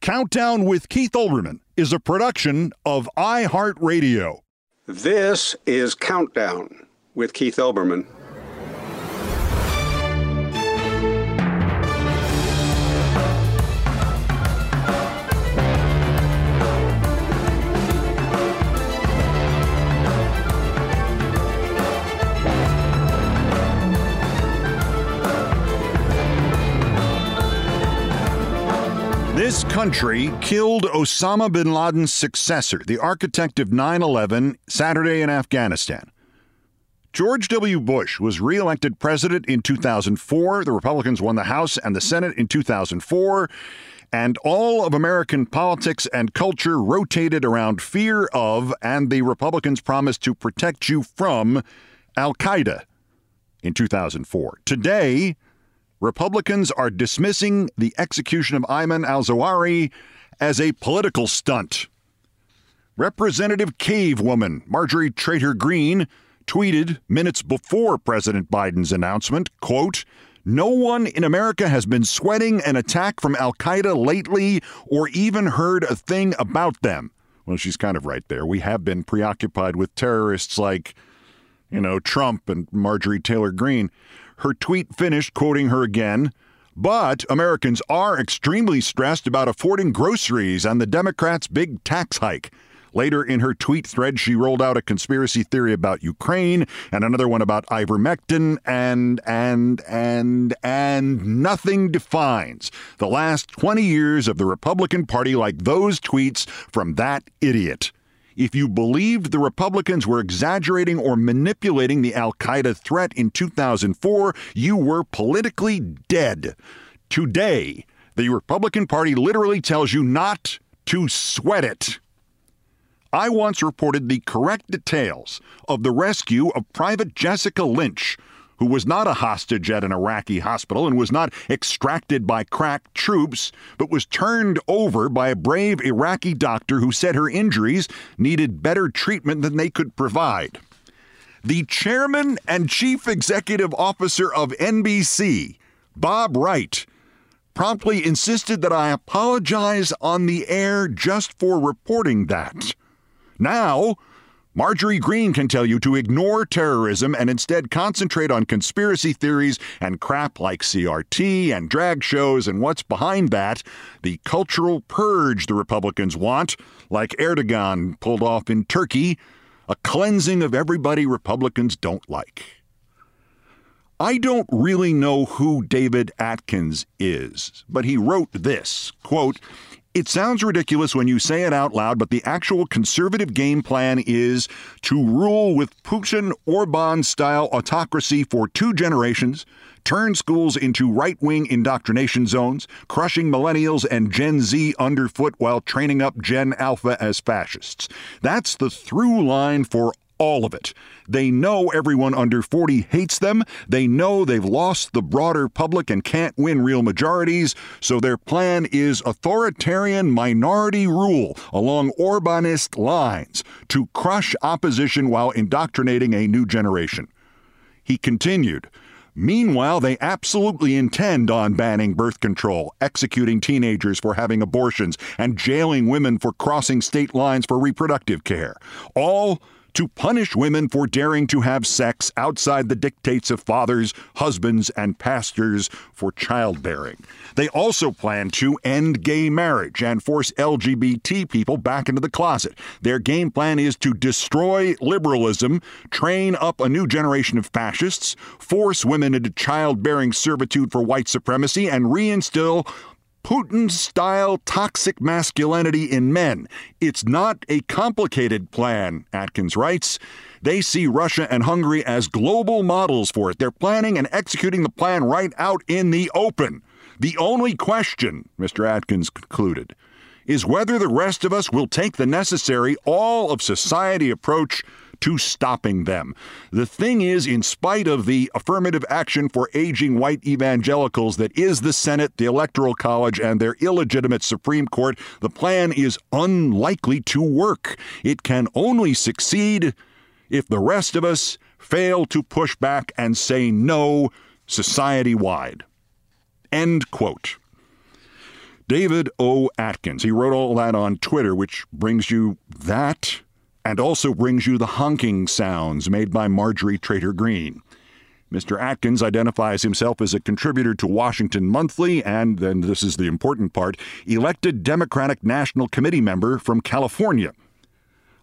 Countdown with Keith Olbermann is a production of iHeartRadio. This is Countdown with Keith Olbermann. This country killed Osama bin Laden's successor, the architect of 9 11, Saturday in Afghanistan. George W. Bush was reelected president in 2004. The Republicans won the House and the Senate in 2004. And all of American politics and culture rotated around fear of and the Republicans' promise to protect you from Al Qaeda in 2004. Today, Republicans are dismissing the execution of Ayman al Zawahiri as a political stunt. Representative Cave Woman Marjorie Trader Greene tweeted minutes before President Biden's announcement, quote, no one in America has been sweating an attack from Al Qaeda lately or even heard a thing about them. Well, she's kind of right there. We have been preoccupied with terrorists like, you know, Trump and Marjorie Taylor Greene. Her tweet finished quoting her again. But Americans are extremely stressed about affording groceries and the Democrats' big tax hike. Later in her tweet thread, she rolled out a conspiracy theory about Ukraine and another one about ivermectin, and, and, and, and nothing defines the last 20 years of the Republican Party like those tweets from that idiot. If you believed the Republicans were exaggerating or manipulating the Al Qaeda threat in 2004, you were politically dead. Today, the Republican Party literally tells you not to sweat it. I once reported the correct details of the rescue of Private Jessica Lynch, who was not a hostage at an Iraqi hospital and was not extracted by crack troops, but was turned over by a brave Iraqi doctor who said her injuries needed better treatment than they could provide. The chairman and chief executive officer of NBC, Bob Wright, promptly insisted that I apologize on the air just for reporting that. Now, Marjorie Greene can tell you to ignore terrorism and instead concentrate on conspiracy theories and crap like CRT and drag shows and what's behind that, the cultural purge the Republicans want, like Erdogan pulled off in Turkey, a cleansing of everybody Republicans don't like. I don't really know who David Atkins is, but he wrote this quote, It sounds ridiculous when you say it out loud, but the actual conservative game plan is to rule with Putin Orban style autocracy for two generations, turn schools into right wing indoctrination zones, crushing millennials and Gen Z underfoot while training up Gen Alpha as fascists. That's the through line for all of it. They know everyone under 40 hates them. They know they've lost the broader public and can't win real majorities. So their plan is authoritarian minority rule along Orbanist lines to crush opposition while indoctrinating a new generation. He continued. Meanwhile, they absolutely intend on banning birth control, executing teenagers for having abortions, and jailing women for crossing state lines for reproductive care. All to punish women for daring to have sex outside the dictates of fathers, husbands, and pastors for childbearing. They also plan to end gay marriage and force LGBT people back into the closet. Their game plan is to destroy liberalism, train up a new generation of fascists, force women into childbearing servitude for white supremacy, and reinstill Putin style toxic masculinity in men. It's not a complicated plan, Atkins writes. They see Russia and Hungary as global models for it. They're planning and executing the plan right out in the open. The only question, Mr. Atkins concluded, is whether the rest of us will take the necessary all of society approach to stopping them. The thing is, in spite of the affirmative action for aging white evangelicals that is the Senate, the Electoral College, and their illegitimate Supreme Court, the plan is unlikely to work. It can only succeed if the rest of us fail to push back and say no society wide. End quote. David O. Atkins. He wrote all that on Twitter, which brings you that and also brings you the honking sounds made by Marjorie Trader Greene. Mr. Atkins identifies himself as a contributor to Washington Monthly and, then this is the important part, elected Democratic National Committee member from California.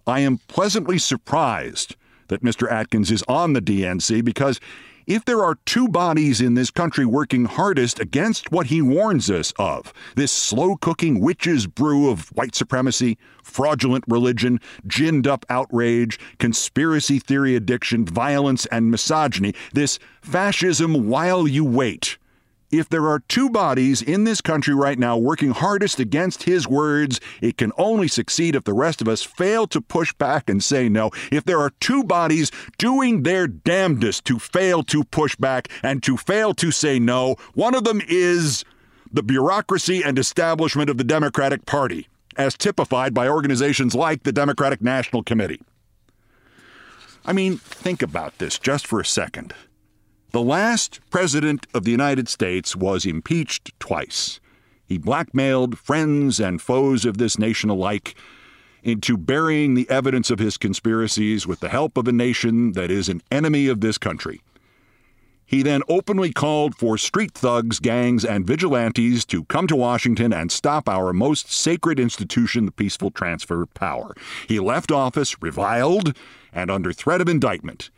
I am pleasantly surprised that Mr. Atkins is on the DNC because if there are two bodies in this country working hardest against what he warns us of this slow cooking witch's brew of white supremacy, fraudulent religion, ginned up outrage, conspiracy theory addiction, violence, and misogyny, this fascism while you wait if there are two bodies in this country right now working hardest against his words, it can only succeed if the rest of us fail to push back and say no. If there are two bodies doing their damnedest to fail to push back and to fail to say no, one of them is the bureaucracy and establishment of the Democratic Party, as typified by organizations like the Democratic National Committee. I mean, think about this just for a second. The last president of the United States was impeached twice. He blackmailed friends and foes of this nation alike into burying the evidence of his conspiracies with the help of a nation that is an enemy of this country. He then openly called for street thugs, gangs, and vigilantes to come to Washington and stop our most sacred institution, the peaceful transfer of power. He left office reviled and under threat of indictment.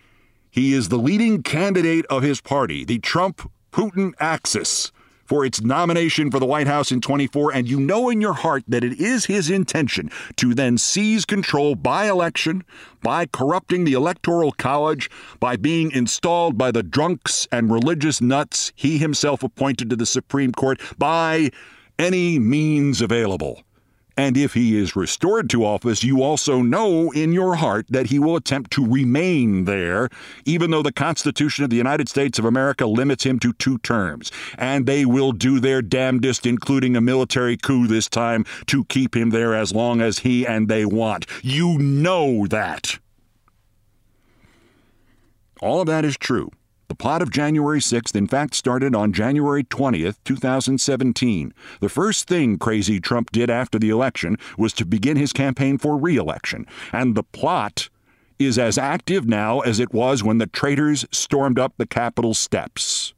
He is the leading candidate of his party, the Trump Putin axis, for its nomination for the White House in 24, and you know in your heart that it is his intention to then seize control by election, by corrupting the Electoral College, by being installed by the drunks and religious nuts he himself appointed to the Supreme Court, by any means available. And if he is restored to office, you also know in your heart that he will attempt to remain there, even though the Constitution of the United States of America limits him to two terms. And they will do their damnedest, including a military coup this time, to keep him there as long as he and they want. You know that. All of that is true. The plot of January 6th, in fact, started on January 20th, 2017. The first thing crazy Trump did after the election was to begin his campaign for re election. And the plot is as active now as it was when the traitors stormed up the Capitol steps.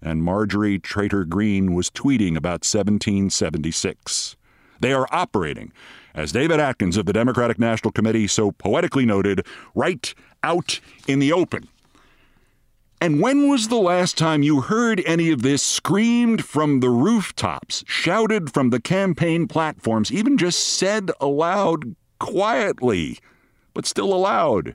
And Marjorie Traitor Greene was tweeting about 1776. They are operating, as David Atkins of the Democratic National Committee so poetically noted, right out in the open. And when was the last time you heard any of this screamed from the rooftops, shouted from the campaign platforms, even just said aloud quietly, but still aloud?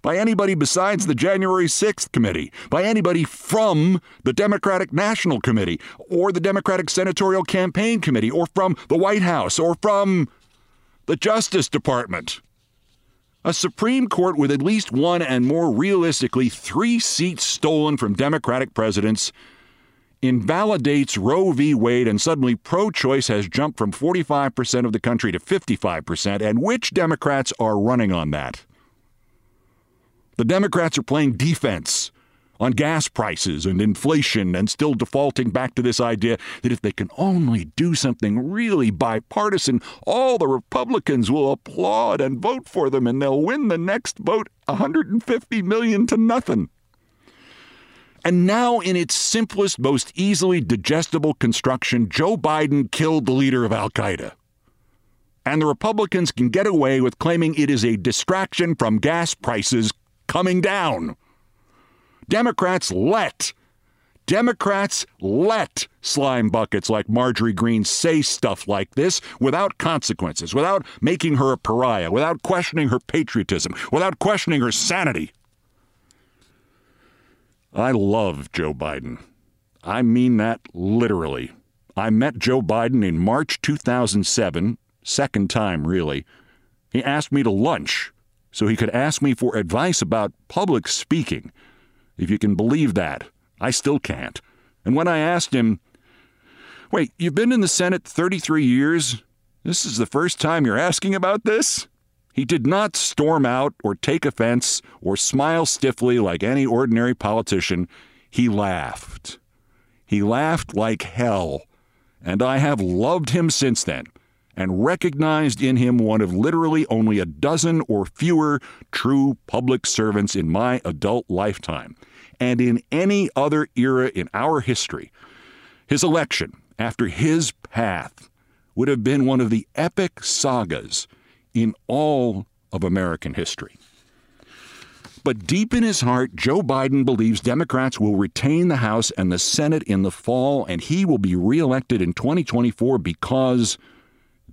By anybody besides the January 6th committee, by anybody from the Democratic National Committee, or the Democratic Senatorial Campaign Committee, or from the White House, or from the Justice Department. A Supreme Court with at least one and more realistically three seats stolen from Democratic presidents invalidates Roe v. Wade, and suddenly pro choice has jumped from 45% of the country to 55%. And which Democrats are running on that? The Democrats are playing defense on gas prices and inflation and still defaulting back to this idea that if they can only do something really bipartisan, all the Republicans will applaud and vote for them and they'll win the next vote 150 million to nothing. And now, in its simplest, most easily digestible construction, Joe Biden killed the leader of Al Qaeda. And the Republicans can get away with claiming it is a distraction from gas prices coming down. Democrats let Democrats let slime buckets like Marjorie Greene say stuff like this without consequences, without making her a pariah, without questioning her patriotism, without questioning her sanity. I love Joe Biden. I mean that literally. I met Joe Biden in March 2007, second time really. He asked me to lunch so he could ask me for advice about public speaking if you can believe that. I still can't. And when I asked him, Wait, you've been in the Senate 33 years? This is the first time you're asking about this? He did not storm out or take offense or smile stiffly like any ordinary politician. He laughed. He laughed like hell. And I have loved him since then and recognized in him one of literally only a dozen or fewer true public servants in my adult lifetime and in any other era in our history. His election, after his path, would have been one of the epic sagas in all of American history. But deep in his heart, Joe Biden believes Democrats will retain the House and the Senate in the fall, and he will be reelected in 2024 because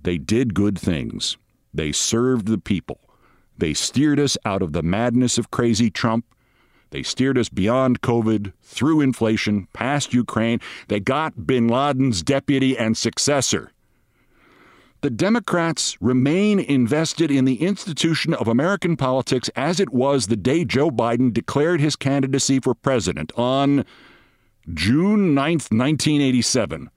they did good things. They served the people. They steered us out of the madness of crazy Trump they steered us beyond COVID, through inflation, past Ukraine. They got bin Laden's deputy and successor. The Democrats remain invested in the institution of American politics as it was the day Joe Biden declared his candidacy for president on June 9, 1987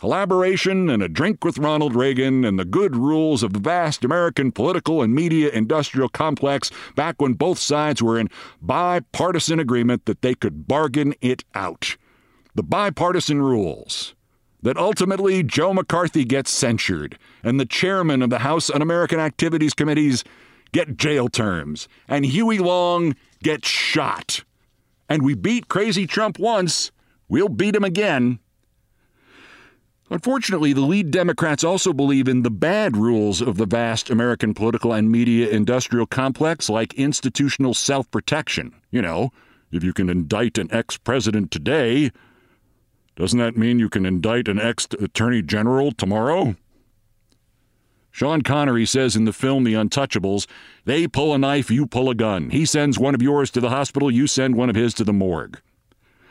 collaboration and a drink with Ronald Reagan and the good rules of the vast American political and media industrial complex back when both sides were in bipartisan agreement that they could bargain it out. The bipartisan rules. That ultimately Joe McCarthy gets censured and the chairman of the House Un American Activities Committees get jail terms and Huey Long gets shot. And we beat Crazy Trump once, we'll beat him again. Unfortunately, the lead Democrats also believe in the bad rules of the vast American political and media industrial complex, like institutional self protection. You know, if you can indict an ex president today, doesn't that mean you can indict an ex attorney general tomorrow? Sean Connery says in the film The Untouchables, they pull a knife, you pull a gun. He sends one of yours to the hospital, you send one of his to the morgue.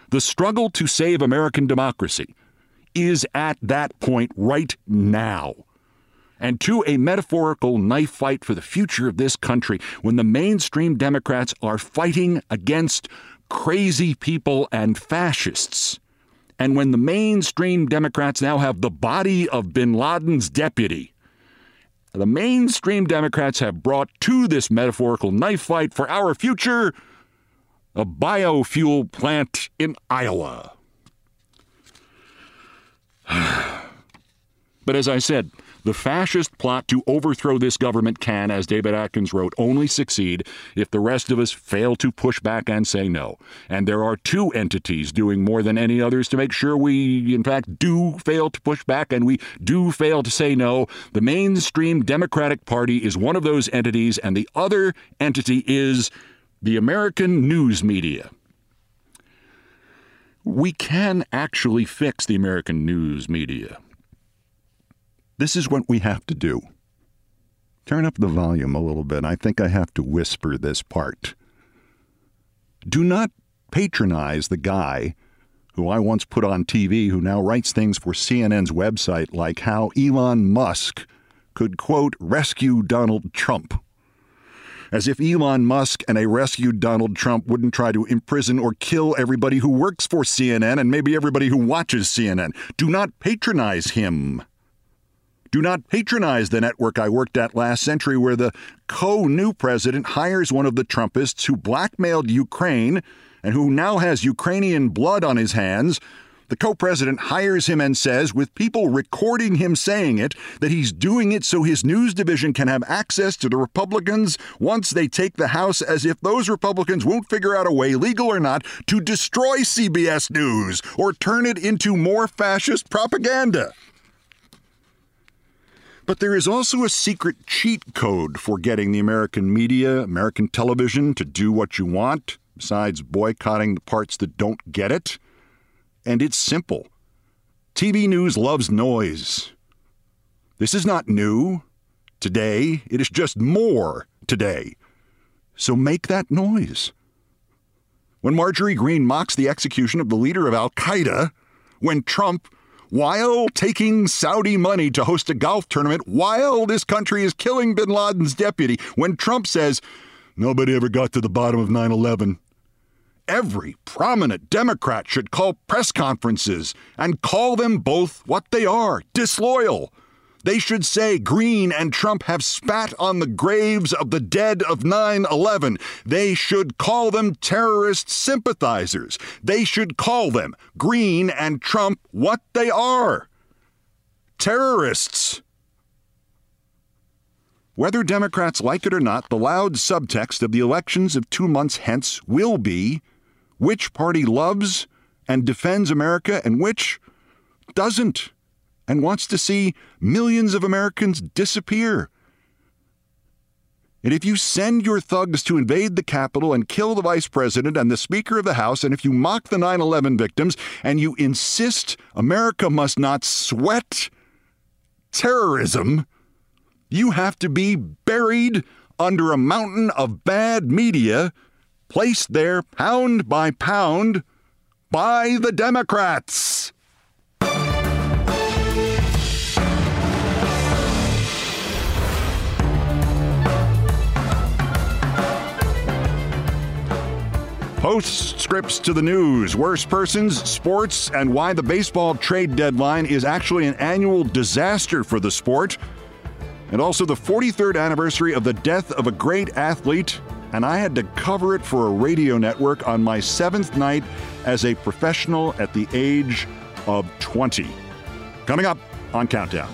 The struggle to save American democracy is at that point right now. And to a metaphorical knife fight for the future of this country when the mainstream Democrats are fighting against crazy people and fascists. And when the mainstream Democrats now have the body of bin Laden's deputy, the mainstream Democrats have brought to this metaphorical knife fight for our future a biofuel plant in Iowa. but as I said, the fascist plot to overthrow this government can, as David Atkins wrote, only succeed if the rest of us fail to push back and say no. And there are two entities doing more than any others to make sure we, in fact, do fail to push back and we do fail to say no. The mainstream Democratic Party is one of those entities, and the other entity is the American news media. We can actually fix the American news media. This is what we have to do. Turn up the volume a little bit. I think I have to whisper this part. Do not patronize the guy who I once put on TV who now writes things for CNN's website like how Elon Musk could, quote, rescue Donald Trump. As if Elon Musk and a rescued Donald Trump wouldn't try to imprison or kill everybody who works for CNN and maybe everybody who watches CNN. Do not patronize him. Do not patronize the network I worked at last century, where the co new president hires one of the Trumpists who blackmailed Ukraine and who now has Ukrainian blood on his hands. The co president hires him and says, with people recording him saying it, that he's doing it so his news division can have access to the Republicans once they take the House, as if those Republicans won't figure out a way, legal or not, to destroy CBS News or turn it into more fascist propaganda. But there is also a secret cheat code for getting the American media, American television to do what you want, besides boycotting the parts that don't get it. And it's simple TV news loves noise. This is not new. Today, it is just more today. So make that noise. When Marjorie Greene mocks the execution of the leader of Al Qaeda, when Trump while taking Saudi money to host a golf tournament while this country is killing bin Laden's deputy, when Trump says, nobody ever got to the bottom of 9 11. Every prominent Democrat should call press conferences and call them both what they are disloyal. They should say Greene and Trump have spat on the graves of the dead of 9 11. They should call them terrorist sympathizers. They should call them, Greene and Trump, what they are terrorists. Whether Democrats like it or not, the loud subtext of the elections of two months hence will be which party loves and defends America and which doesn't and wants to see millions of Americans disappear. And if you send your thugs to invade the Capitol and kill the Vice President and the Speaker of the House, and if you mock the 9 11 victims, and you insist America must not sweat terrorism, you have to be buried under a mountain of bad media placed there pound by pound by the Democrats. Postscripts to the news, worst persons, sports, and why the baseball trade deadline is actually an annual disaster for the sport. And also the 43rd anniversary of the death of a great athlete. And I had to cover it for a radio network on my seventh night as a professional at the age of 20. Coming up on Countdown.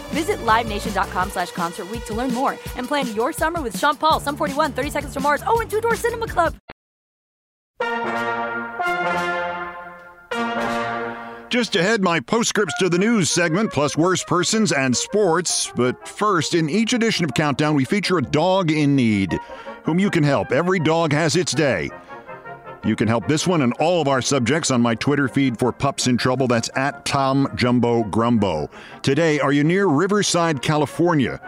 Visit LiveNation.com slash Concert to learn more and plan your summer with Sean Paul, Sum 41, 30 Seconds to Mars, oh, and Two Door Cinema Club. Just ahead, my postscripts to the news segment, plus worst persons and sports. But first, in each edition of Countdown, we feature a dog in need whom you can help. Every dog has its day. You can help this one and all of our subjects on my Twitter feed for Pups in Trouble. That's at Tom Jumbo Grumbo. Today, are you near Riverside, California?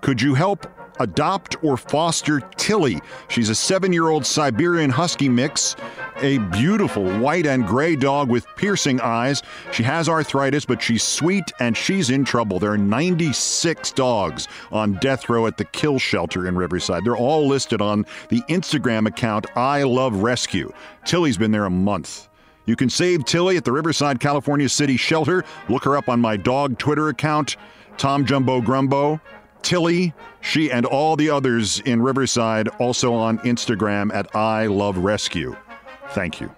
Could you help adopt or foster Tilly? She's a seven year old Siberian Husky mix a beautiful white and gray dog with piercing eyes. She has arthritis, but she's sweet and she's in trouble. There are 96 dogs on death row at the kill shelter in Riverside. They're all listed on the Instagram account I Love Rescue. Tilly's been there a month. You can save Tilly at the Riverside, California City Shelter. Look her up on my dog Twitter account, Tom Jumbo Grumbo. Tilly, she, and all the others in Riverside also on Instagram at I Love Rescue. Thank you.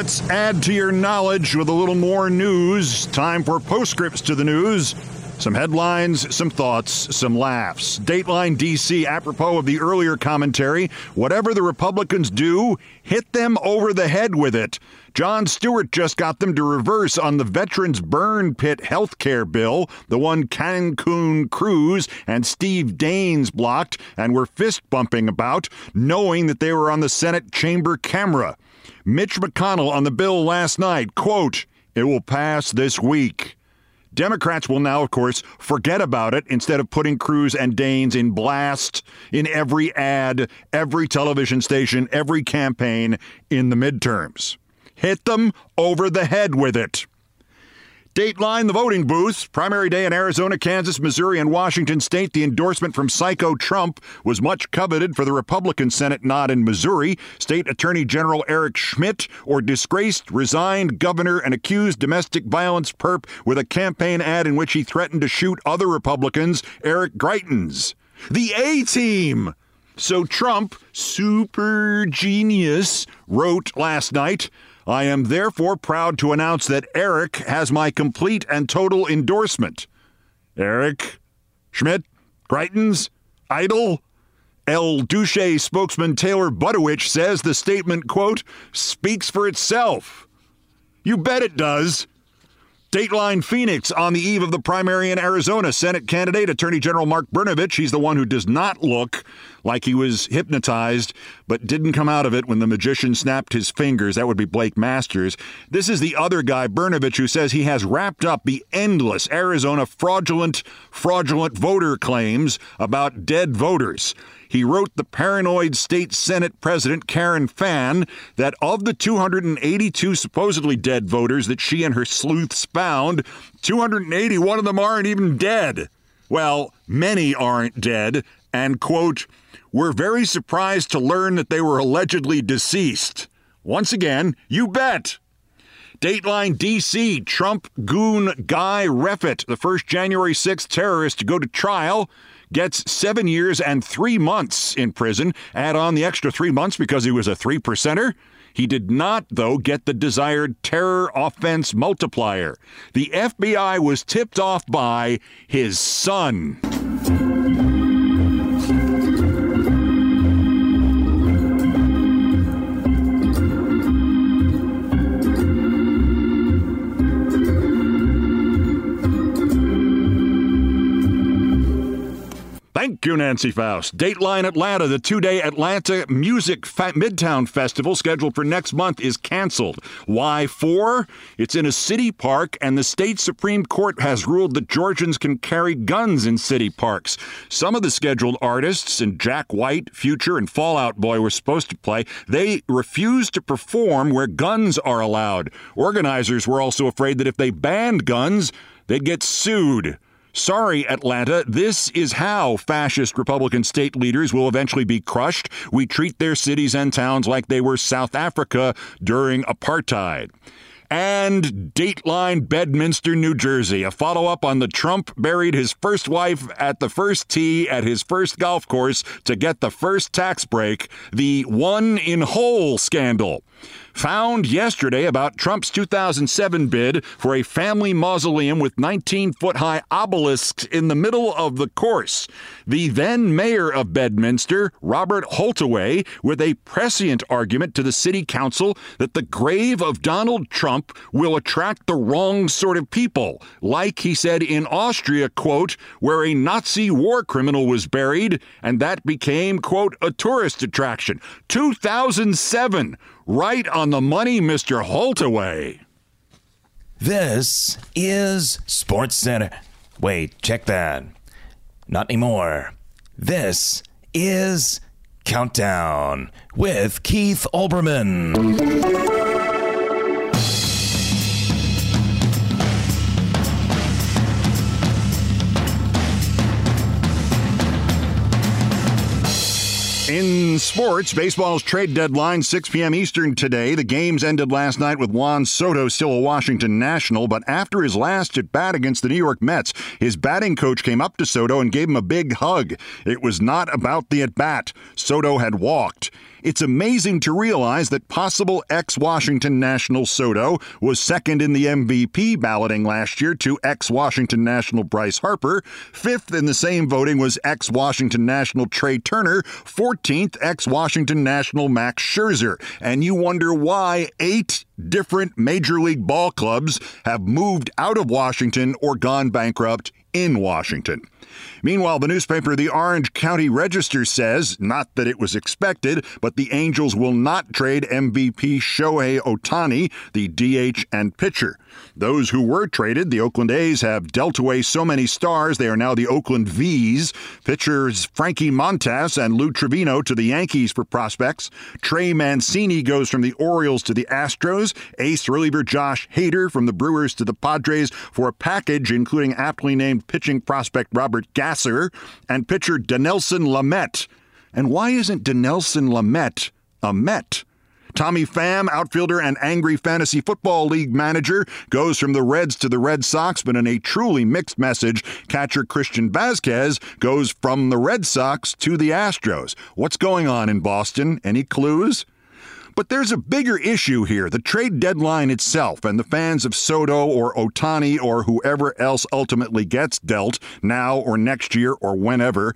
Let's add to your knowledge with a little more news. Time for postscripts to the news. Some headlines, some thoughts, some laughs. Dateline DC, apropos of the earlier commentary, whatever the Republicans do, hit them over the head with it. Jon Stewart just got them to reverse on the Veterans Burn Pit health care bill, the one Cancun Cruz and Steve Daines blocked and were fist bumping about, knowing that they were on the Senate chamber camera. Mitch McConnell on the bill last night, quote, it will pass this week. Democrats will now, of course, forget about it instead of putting Cruz and Daines in blast in every ad, every television station, every campaign in the midterms. Hit them over the head with it. Dateline the voting booths. Primary day in Arizona, Kansas, Missouri, and Washington state. The endorsement from Psycho Trump was much coveted for the Republican Senate nod in Missouri. State Attorney General Eric Schmitt, or disgraced, resigned governor and accused domestic violence perp with a campaign ad in which he threatened to shoot other Republicans, Eric Greitens. The A team. So Trump, super genius, wrote last night. I am therefore proud to announce that Eric has my complete and total endorsement. Eric, Schmitt, Greitens, Idle, El Duce spokesman Taylor Budowich says the statement, quote, speaks for itself. You bet it does. Dateline Phoenix on the eve of the primary in Arizona. Senate candidate Attorney General Mark Brnovich. He's the one who does not look like he was hypnotized, but didn't come out of it when the magician snapped his fingers. That would be Blake Masters. This is the other guy, Brnovich, who says he has wrapped up the endless Arizona fraudulent, fraudulent voter claims about dead voters. He wrote the paranoid state Senate President Karen Fann that of the 282 supposedly dead voters that she and her sleuths found, 281 of them aren't even dead. Well, many aren't dead, and, quote, we're very surprised to learn that they were allegedly deceased. Once again, you bet. Dateline DC Trump goon Guy Reffitt, the first January 6th terrorist to go to trial, gets seven years and three months in prison. Add on the extra three months because he was a three percenter. He did not, though, get the desired terror offense multiplier. The FBI was tipped off by his son. Nancy Faust. Dateline Atlanta, the two day Atlanta Music Fa- Midtown Festival scheduled for next month, is canceled. Why for? It's in a city park, and the state Supreme Court has ruled that Georgians can carry guns in city parks. Some of the scheduled artists, and Jack White, Future, and Fall Out Boy, were supposed to play. They refused to perform where guns are allowed. Organizers were also afraid that if they banned guns, they'd get sued. Sorry, Atlanta, this is how fascist Republican state leaders will eventually be crushed. We treat their cities and towns like they were South Africa during apartheid. And Dateline Bedminster, New Jersey. A follow up on the Trump buried his first wife at the first tee at his first golf course to get the first tax break, the one in hole scandal found yesterday about Trump's 2007 bid for a family mausoleum with 19 foot high obelisks in the middle of the course. The then mayor of Bedminster, Robert Holtaway, with a prescient argument to the city council that the grave of Donald Trump will attract the wrong sort of people, like he said in Austria, quote, where a Nazi war criminal was buried, and that became, quote, a tourist attraction. 2007 Right on the money, Mr. Holtaway. This is Sports Center. Wait, check that. Not anymore. This is Countdown with Keith Olbermann. Sports, baseball's trade deadline 6 p.m. Eastern today. The games ended last night with Juan Soto still a Washington National, but after his last at bat against the New York Mets, his batting coach came up to Soto and gave him a big hug. It was not about the at bat. Soto had walked. It's amazing to realize that possible ex Washington National Soto was second in the MVP balloting last year to ex Washington National Bryce Harper. Fifth in the same voting was ex Washington National Trea Turner. 14th, ex Washington National Max Scherzer. And you wonder why eight different Major League ball clubs have moved out of Washington or gone bankrupt in Washington. Meanwhile, the newspaper The Orange County Register says, not that it was expected, but the Angels will not trade MVP Shohei Ohtani, the DH and pitcher. Those who were traded, the Oakland A's, have dealt away so many stars, they are now the Oakland V's. Pitchers Frankie Montas and Lou Trivino to the Yankees for prospects. Trey Mancini goes from the Orioles to the Astros. Ace reliever Josh Hader from the Brewers to the Padres for a package including aptly named pitching prospect Robert Gasser and pitcher Dinelson Lamet. And why isn't Dinelson Lamet a Met? Tommy Pham, outfielder and angry fantasy football league manager, goes from the Reds to the Red Sox, but in a truly mixed message, catcher Christian Vázquez goes from the Red Sox to the Astros. What's going on in Boston? Any clues? But there's a bigger issue here the trade deadline itself, and the fans of Soto or Ohtani or whoever else ultimately gets dealt now or next year or whenever.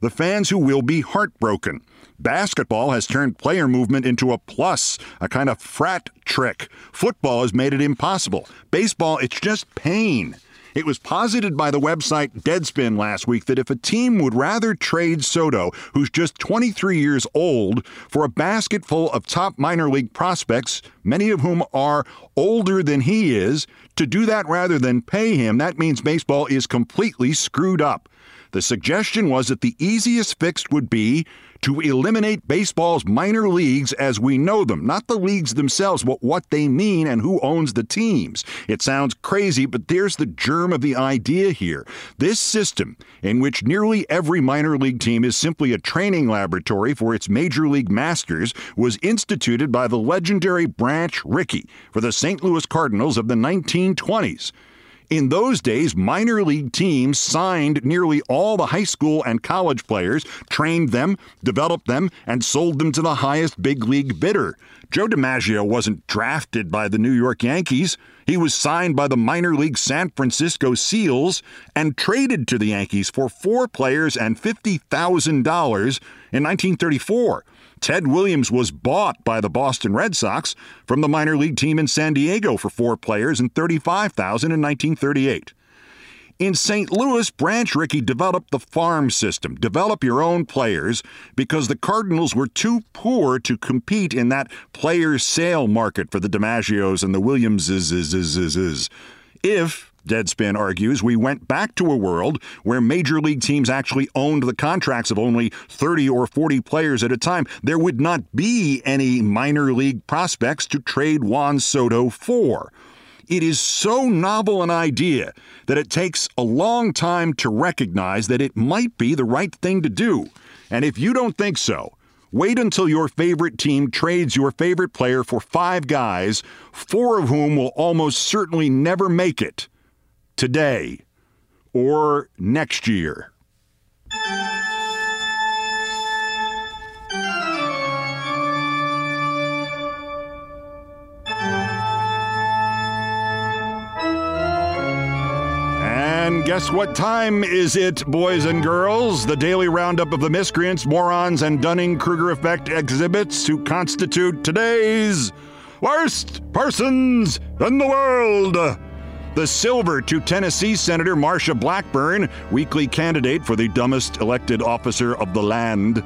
The fans who will be heartbroken. Basketball has turned player movement into a plus, a kind of frat trick. Football has made it impossible. Baseball, it's just pain. It was posited by the website Deadspin last week that if a team would rather trade Soto, who's just 23 years old, for a basket full of top minor league prospects, many of whom are older than he is, to do that rather than pay him, that means baseball is completely screwed up. The suggestion was that the easiest fix would be to eliminate baseball's minor leagues as we know them, not the leagues themselves, but what they mean and who owns the teams. It sounds crazy, but there's the germ of the idea here. This system, in which nearly every minor league team is simply a training laboratory for its major league masters, was instituted by the legendary Branch Rickey for the St. Louis Cardinals of the 1920s. In those days, minor league teams signed nearly all the high school and college players, trained them, developed them, and sold them to the highest big league bidder. Joe DiMaggio wasn't drafted by the New York Yankees. He was signed by the minor league San Francisco Seals and traded to the Yankees for four players and $50,000 in 1934. Ted Williams was bought by the Boston Red Sox from the minor league team in San Diego for four players and 35,000 in 1938. In St. Louis, Branch Rickey developed the farm system, develop your own players, because the Cardinals were too poor to compete in that player sale market for the DiMaggios and the Williamses. If, Deadspin argues, we went back to a world where major league teams actually owned the contracts of only 30 or 40 players at a time, there would not be any minor league prospects to trade Juan Soto for. It is so novel an idea that it takes a long time to recognize that it might be the right thing to do. And if you don't think so, wait until your favorite team trades your favorite player for five guys, four of whom will almost certainly never make it today or next year. And guess what time is it, boys and girls? The daily roundup of the miscreants, morons, and Dunning Kruger effect exhibits who constitute today's worst persons in the world. The silver to Tennessee Senator Marsha Blackburn, weekly candidate for the dumbest elected officer of the land.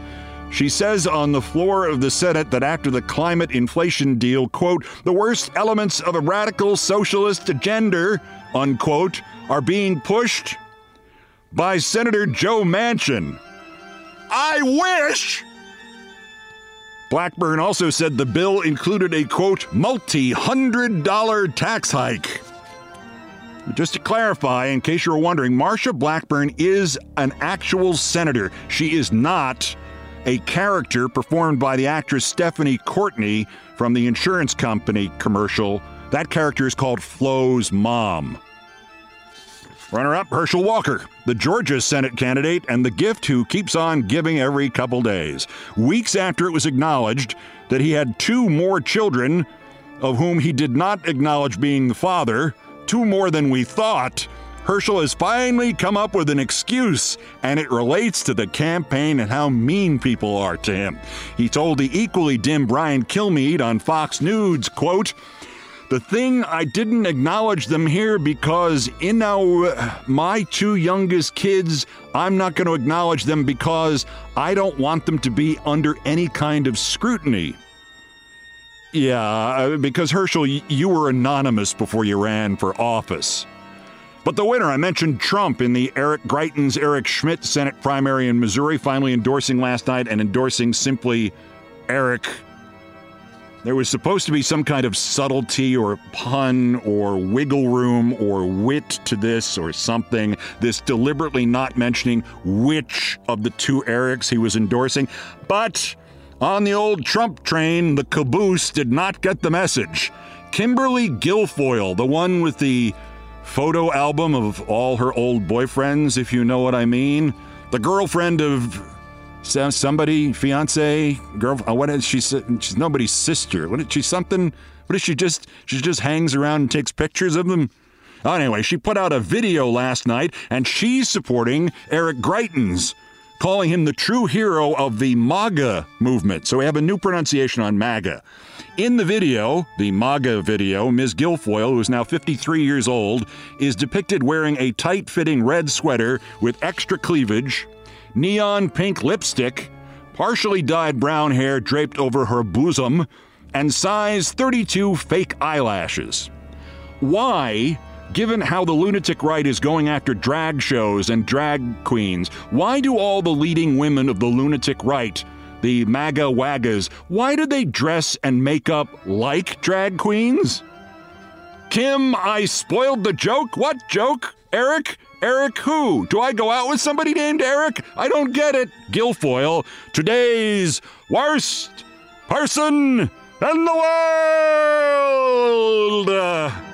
She says on the floor of the Senate that after the climate inflation deal, quote, the worst elements of a radical socialist agenda, unquote, are being pushed by Senator Joe Manchin. I wish! Blackburn also said the bill included a quote, multi hundred dollar tax hike. Just to clarify, in case you're wondering, Marsha Blackburn is an actual senator. She is not a character performed by the actress Stephanie Courtney from the insurance company commercial. That character is called Flo's mom. Runner up Herschel Walker, the Georgia Senate candidate and the gift who keeps on giving every couple days. Weeks after it was acknowledged that he had two more children, of whom he did not acknowledge being the father, two more than we thought, Herschel has finally come up with an excuse, and it relates to the campaign and how mean people are to him. He told the equally dim Brian Kilmeade on Fox News, quote, the thing I didn't acknowledge them here because in our my two youngest kids, I'm not going to acknowledge them because I don't want them to be under any kind of scrutiny. Yeah, uh, because Herschel, you were anonymous before you ran for office. But the winner, I mentioned Trump in the Eric Greitens Eric Schmitt Senate primary in Missouri, finally endorsing last night and endorsing simply Eric. There was supposed to be some kind of subtlety or pun or wiggle room or wit to this or something, this deliberately not mentioning which of the two Erics he was endorsing. But on the old Trump train, the caboose did not get the message. Kimberly Guilfoyle, the one with the photo album of all her old boyfriends, if you know what I mean, the girlfriend of somebody, fiance, girl. Uh, what is she? She's nobody's sister. What is she? Something? What is she? Just she just hangs around and takes pictures of them. Anyway, she put out a video last night, and she's supporting Eric Greitens calling him the true hero of the MAGA movement. So we have a new pronunciation on MAGA. In the video, the MAGA video, Ms. Guilfoyle, who is now 53 years old, is depicted wearing a tight fitting red sweater with extra cleavage, neon pink lipstick, partially dyed brown hair draped over her bosom, and size 32 fake eyelashes. Why Given how the lunatic right is going after drag shows and drag queens, why do all the leading women of the lunatic right, the MAGA WAGAs, why do they dress and make up like drag queens? Kim, I spoiled the joke. What joke? Eric? Eric who? Do I go out with somebody named Eric? I don't get it. Guilfoyle, today's worst person in the world.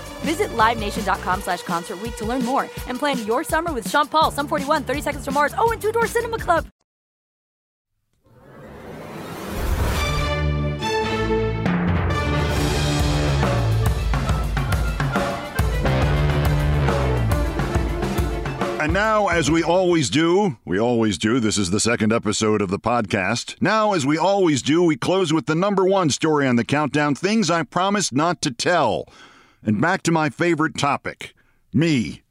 Visit LiveNation.com slash Concert to learn more and plan your summer with Sean Paul, Sum 41, 30 Seconds to Mars, oh, and Two Door Cinema Club. And now, as we always do, we always do, this is the second episode of the podcast. Now, as we always do, we close with the number one story on the countdown things I promised not to tell. And back to my favorite topic me.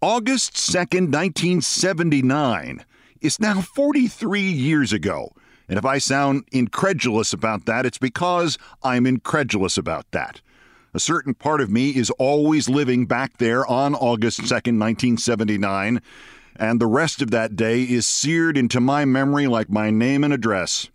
August 2nd, 1979 is now 43 years ago. And if I sound incredulous about that, it's because I'm incredulous about that. A certain part of me is always living back there on August 2nd, 1979, and the rest of that day is seared into my memory like my name and address.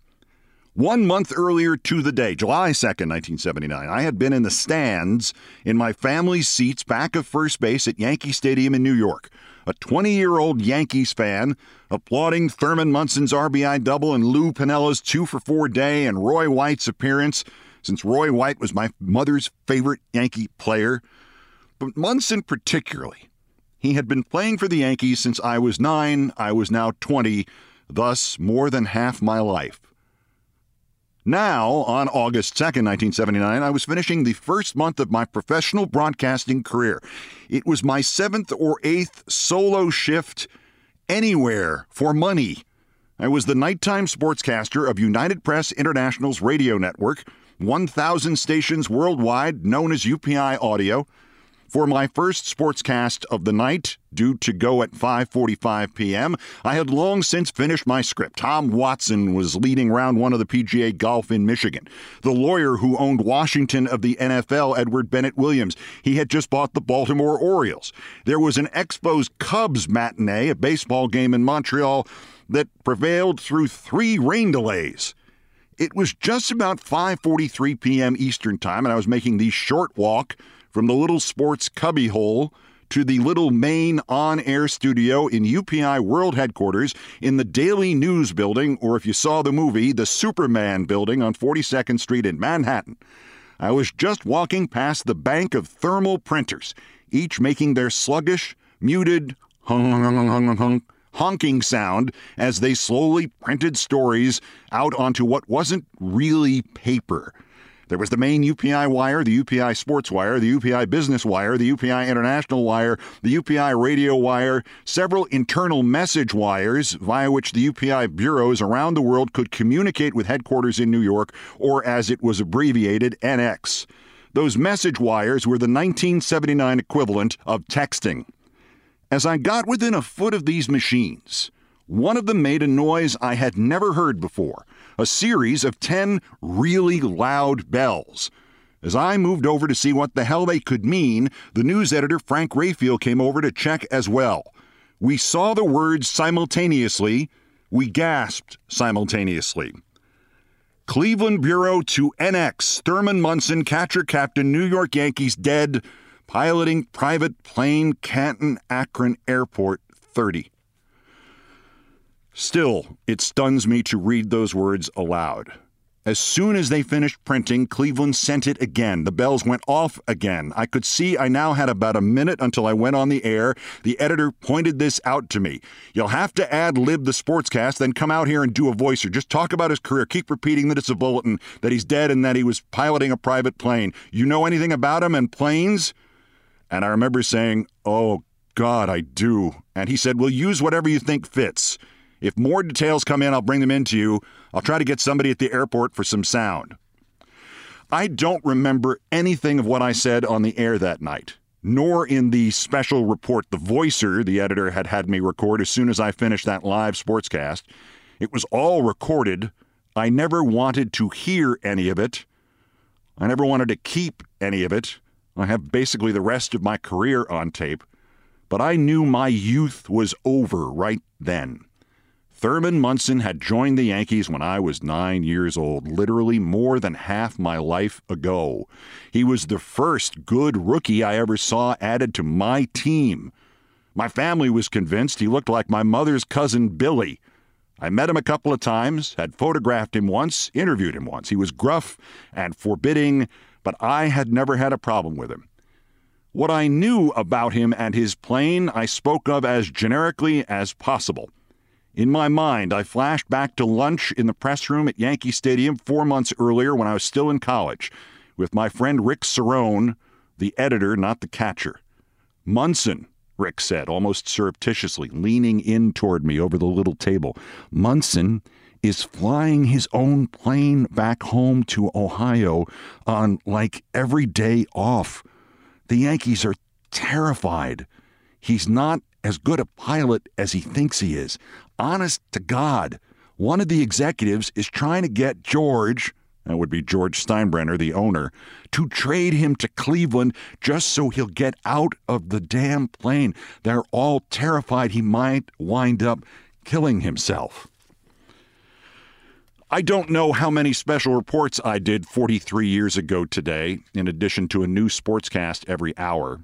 One month earlier to the day, July 2nd, 1979, I had been in the stands in my family's seats back of first base at Yankee Stadium in New York. A 20 year old Yankees fan applauding Thurman Munson's RBI double and Lou Piniella's two for four day and Roy White's appearance since Roy White was my mother's favorite Yankee player. But Munson particularly. He had been playing for the Yankees since I was nine, I was now 20, thus more than half my life. Now, on August 2nd, 1979, I was finishing the first month of my professional broadcasting career. It was my seventh or eighth solo shift anywhere for money. I was the nighttime sportscaster of United Press International's radio network, 1,000 stations worldwide, known as UPI Audio. For my first sportscast of the night, due to go at 5:45 p.m., I had long since finished my script. Tom Watson was leading round 1 of the PGA Golf in Michigan. The lawyer who owned Washington of the NFL, Edward Bennett Williams, he had just bought the Baltimore Orioles. There was an Expos Cubs matinee, a baseball game in Montreal that prevailed through 3 rain delays. It was just about 5:43 p.m. Eastern Time and I was making the short walk from the Little Sports cubbyhole to the Little Main on air studio in UPI World Headquarters in the Daily News Building, or if you saw the movie, the Superman Building on 42nd Street in Manhattan. I was just walking past the bank of thermal printers, each making their sluggish, muted, hung, hung, hung, hung, honking sound as they slowly printed stories out onto what wasn't really paper. There was the main UPI wire, the UPI sports wire, the UPI business wire, the UPI international wire, the UPI radio wire, several internal message wires via which the UPI bureaus around the world could communicate with headquarters in New York, or as it was abbreviated, NX. Those message wires were the 1979 equivalent of texting. As I got within a foot of these machines, one of them made a noise I had never heard before a series of 10 really loud bells. As I moved over to see what the hell they could mean, the news editor Frank Rayfield came over to check as well. We saw the words simultaneously We gasped simultaneously. Cleveland Bureau to NX. Thurman Munson, catcher captain, New York Yankees, dead, piloting private plane, Canton Akron Airport, 30. Still, it stuns me to read those words aloud. As soon as they finished printing, Cleveland sent it again. The bells went off again. I could see I now had about a minute until I went on the air. The editor pointed this out to me. You'll have to ad lib the sportscast, then come out here and do a voicer. Just talk about his career. Keep repeating that it's a bulletin, that he's dead, and that he was piloting a private plane. You know anything about him and planes? And I remember saying, Oh, God, I do. And he said, Well, use whatever you think fits. If more details come in, I'll bring them in to you. I'll try to get somebody at the airport for some sound. I don't remember anything of what I said on the air that night, nor in the special report the voicer the editor had had me record as soon as I finished that live sportscast. It was all recorded. I never wanted to hear any of it. I never wanted to keep any of it. I have basically the rest of my career on tape. But I knew my youth was over right then. Thurman Munson had joined the Yankees when I was nine years old, literally more than half my life ago. He was the first good rookie I ever saw added to my team. My family was convinced he looked like my mother's cousin Billy. I met him a couple of times, had photographed him once, interviewed him once. He was gruff and forbidding, but I had never had a problem with him. What I knew about him and his plane I spoke of as generically as possible. In my mind, I flashed back to lunch in the press room at Yankee Stadium four months earlier when I was still in college with my friend Rick Cerone, the editor, not the catcher. Munson, Rick said, almost surreptitiously, leaning in toward me over the little table. Munson is flying his own plane back home to Ohio on like every day off. The Yankees are terrified. He's not as good a pilot as he thinks he is honest to God, one of the executives is trying to get George, that would be George Steinbrenner, the owner, to trade him to Cleveland just so he'll get out of the damn plane. They're all terrified he might wind up killing himself. I don't know how many special reports I did 43 years ago today, in addition to a new sportscast every hour.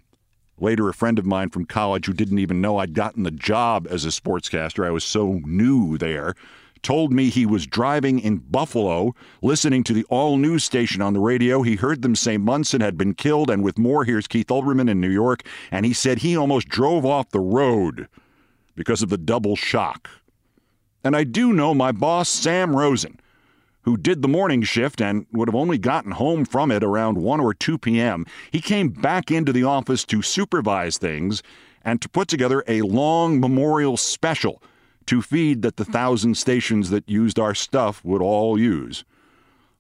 Later, a friend of mine from college who didn't even know I'd gotten the job as a sportscaster, I was so new there, told me he was driving in Buffalo, listening to the all news station on the radio. He heard them say Munson had been killed, and with more, here's Keith Olbermann in New York, and he said he almost drove off the road because of the double shock. And I do know my boss, Sam Rosen, who did the morning shift and would have only gotten home from it around 1 or 2 p.m., he came back into the office to supervise things and to put together a long memorial special to feed that the thousand stations that used our stuff would all use.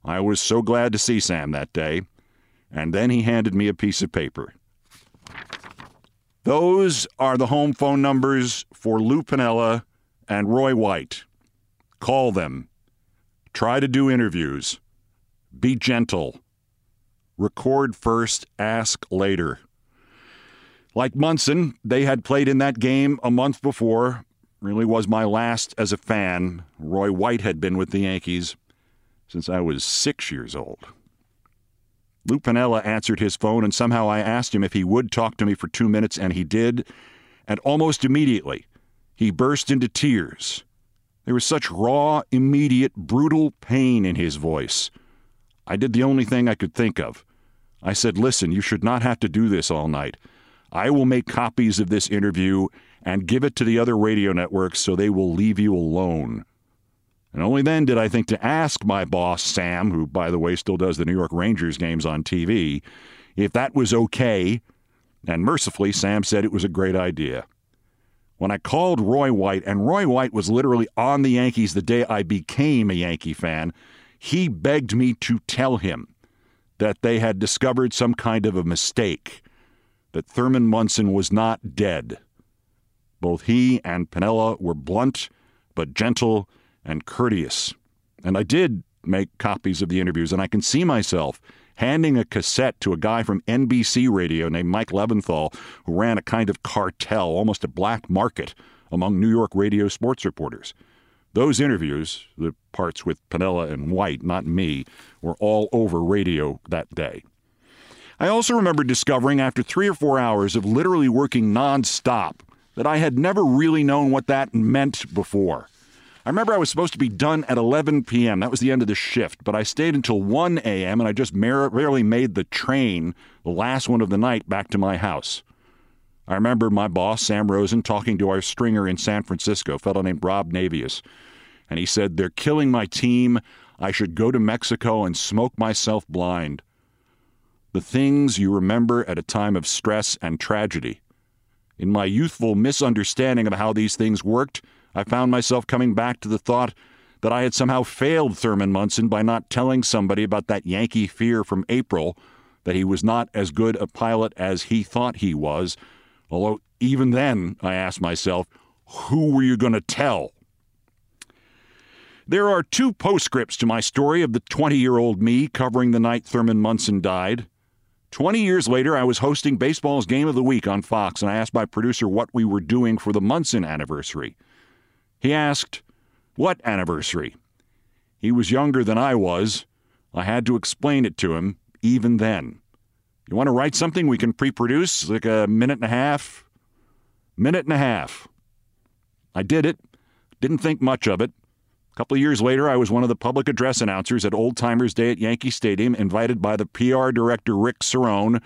I was so glad to see Sam that day, and then he handed me a piece of paper. Those are the home phone numbers for Lou Piniella and Roy White. Call them Try to do interviews. Be gentle. Record first, ask later. Like Munson, they had played in that game a month before. Really was my last as a fan. Roy White had been with the Yankees since I was six years old. Lou Piniella answered his phone, and somehow I asked him if he would talk to me for two minutes, and he did. And almost immediately, he burst into tears. There was such raw, immediate, brutal pain in his voice. I did the only thing I could think of. I said, Listen, you should not have to do this all night. I will make copies of this interview and give it to the other radio networks so they will leave you alone. And only then did I think to ask my boss, Sam, who, by the way, still does the New York Rangers games on TV, if that was okay. And mercifully, Sam said it was a great idea when I called Roy White, and Roy White was literally on the Yankees the day I became a Yankee fan, he begged me to tell him that they had discovered some kind of a mistake, that Thurman Munson was not dead. Both he and Piniella were blunt, but gentle and courteous. And I did make copies of the interviews, and I can see myself handing a cassette to a guy from NBC Radio named Mike Leventhal, who ran a kind of cartel, almost a black market among New York radio sports reporters. Those interviews, the parts with Piniella and White, not me, were all over radio that day. I also remember discovering after three or four hours of literally working nonstop that I had never really known what that meant before. I remember I was supposed to be done at 11 p.m. That was the end of the shift, but I stayed until 1 a.m. and I just barely made the train, the last one of the night, back to my house. I remember my boss, Sam Rosen, talking to our stringer in San Francisco, a fellow named Rob Navius, and he said, They're killing my team. I should go to Mexico and smoke myself blind. The things you remember at a time of stress and tragedy. In my youthful misunderstanding of how these things worked, I found myself coming back to the thought that I had somehow failed Thurman Munson by not telling somebody about that Yankee fear from April that he was not as good a pilot as he thought he was. Although, even then, I asked myself, who were you going to tell? There are two postscripts to my story of the 20 year old me covering the night Thurman Munson died. 20 years later, I was hosting baseball's Game of the Week on Fox, and I asked my producer what we were doing for the Munson anniversary. He asked, What anniversary? He was younger than I was. I had to explain it to him, even then. You want to write something we can pre produce, like a minute and a half? Minute and a half. I did it. Didn't think much of it. A couple of years later, I was one of the public address announcers at Old Timers Day at Yankee Stadium, invited by the PR director Rick Cerone.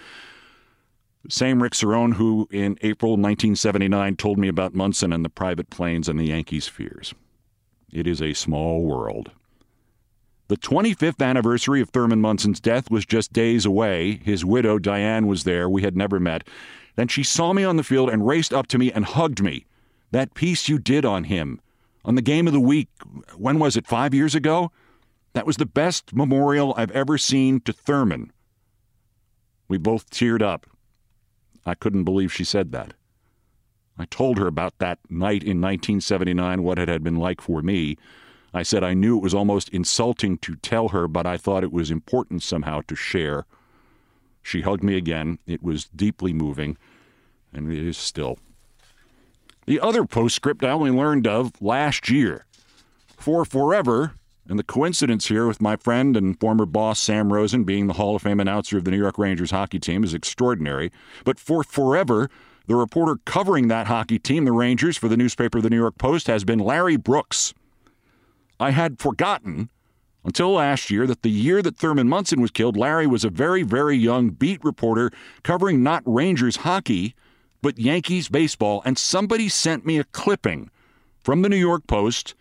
Same Rick Cerone who, in April 1979, told me about Munson and the private planes and the Yankees' fears. It is a small world. The 25th anniversary of Thurman Munson's death was just days away. His widow, Diane, was there. We had never met. Then she saw me on the field and raced up to me and hugged me. That piece you did on him on the game of the week, when was it, five years ago? That was the best memorial I've ever seen to Thurman. We both teared up. I couldn't believe she said that. I told her about that night in 1979, what it had been like for me. I said I knew it was almost insulting to tell her, but I thought it was important somehow to share. She hugged me again. It was deeply moving, and it is still. The other postscript I only learned of last year. For forever, and the coincidence here with my friend and former boss Sam Rosen being the Hall of Fame announcer of the New York Rangers hockey team is extraordinary. But for forever, the reporter covering that hockey team, the Rangers, for the newspaper The New York Post, has been Larry Brooks. I had forgotten until last year that the year that Thurman Munson was killed, Larry was a very, very young beat reporter covering not Rangers hockey, but Yankees baseball, and somebody sent me a clipping from the New York Post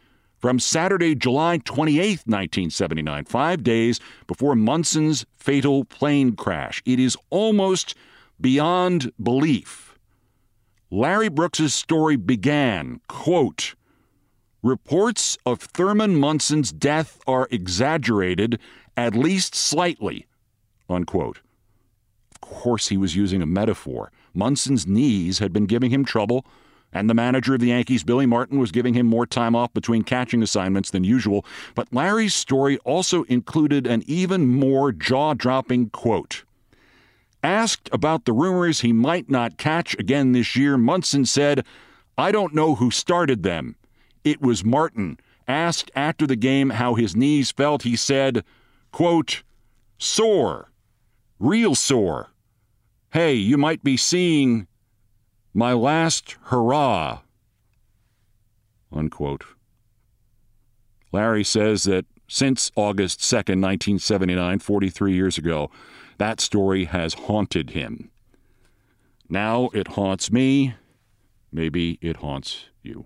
from Saturday, July 28, 1979, five days before Munson's fatal plane crash. It is almost beyond belief. Larry Brooks's story began, quote, Reports of Thurman Munson's death are exaggerated, at least slightly, unquote. Of course, he was using a metaphor. Munson's knees had been giving him trouble, and the manager of the Yankees, Billy Martin, was giving him more time off between catching assignments than usual. But Larry's story also included an even more jaw dropping quote. Asked about the rumors he might not catch again this year, Munson said, I don't know who started them. It was Martin. Asked after the game how his knees felt, he said, quote, sore, real sore hey, you might be seeing my last hurrah. Unquote. Larry says that since August 2nd, 1979, 43 years ago, that story has haunted him. Now it haunts me. Maybe it haunts you.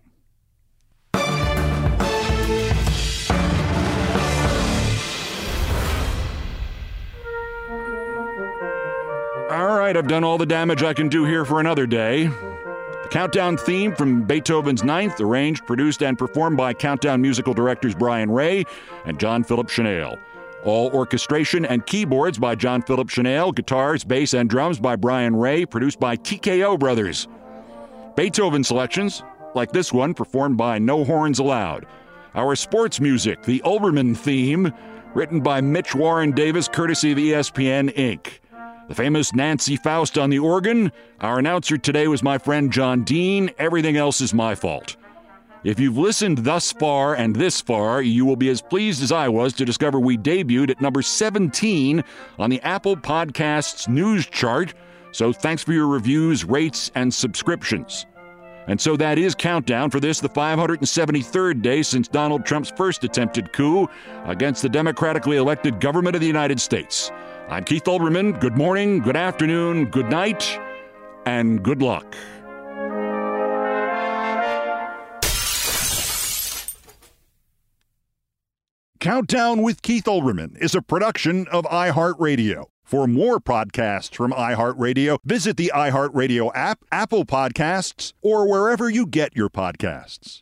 All right, I've done all the damage I can do here for another day. The countdown theme from Beethoven's Ninth, arranged, produced, and performed by Countdown musical directors Brian Ray and John Philip Shenale. All orchestration and keyboards by John Philip Shenale, guitars, bass, and drums by Brian Ray, produced by TKO Brothers. Beethoven selections, like this one, performed by No Horns Allowed. Our sports music, the Olbermann theme, written by Mitch Warren Davis, courtesy of ESPN Inc. The famous Nancy Faust on the organ. Our announcer today was my friend John Dean. Everything else is my fault. If you've listened thus far and this far, you will be as pleased as I was to discover we debuted at number 17 on the Apple Podcasts news chart. So thanks for your reviews, rates, and subscriptions. And so that is countdown for this, the 573rd day since Donald Trump's first attempted coup against the democratically elected government of the United States. I'm Keith Olbermann. Good morning, good afternoon, good night, and good luck. Countdown with Keith Olbermann is a production of iHeartRadio. For more podcasts from iHeartRadio, visit the iHeartRadio app, Apple Podcasts, or wherever you get your podcasts.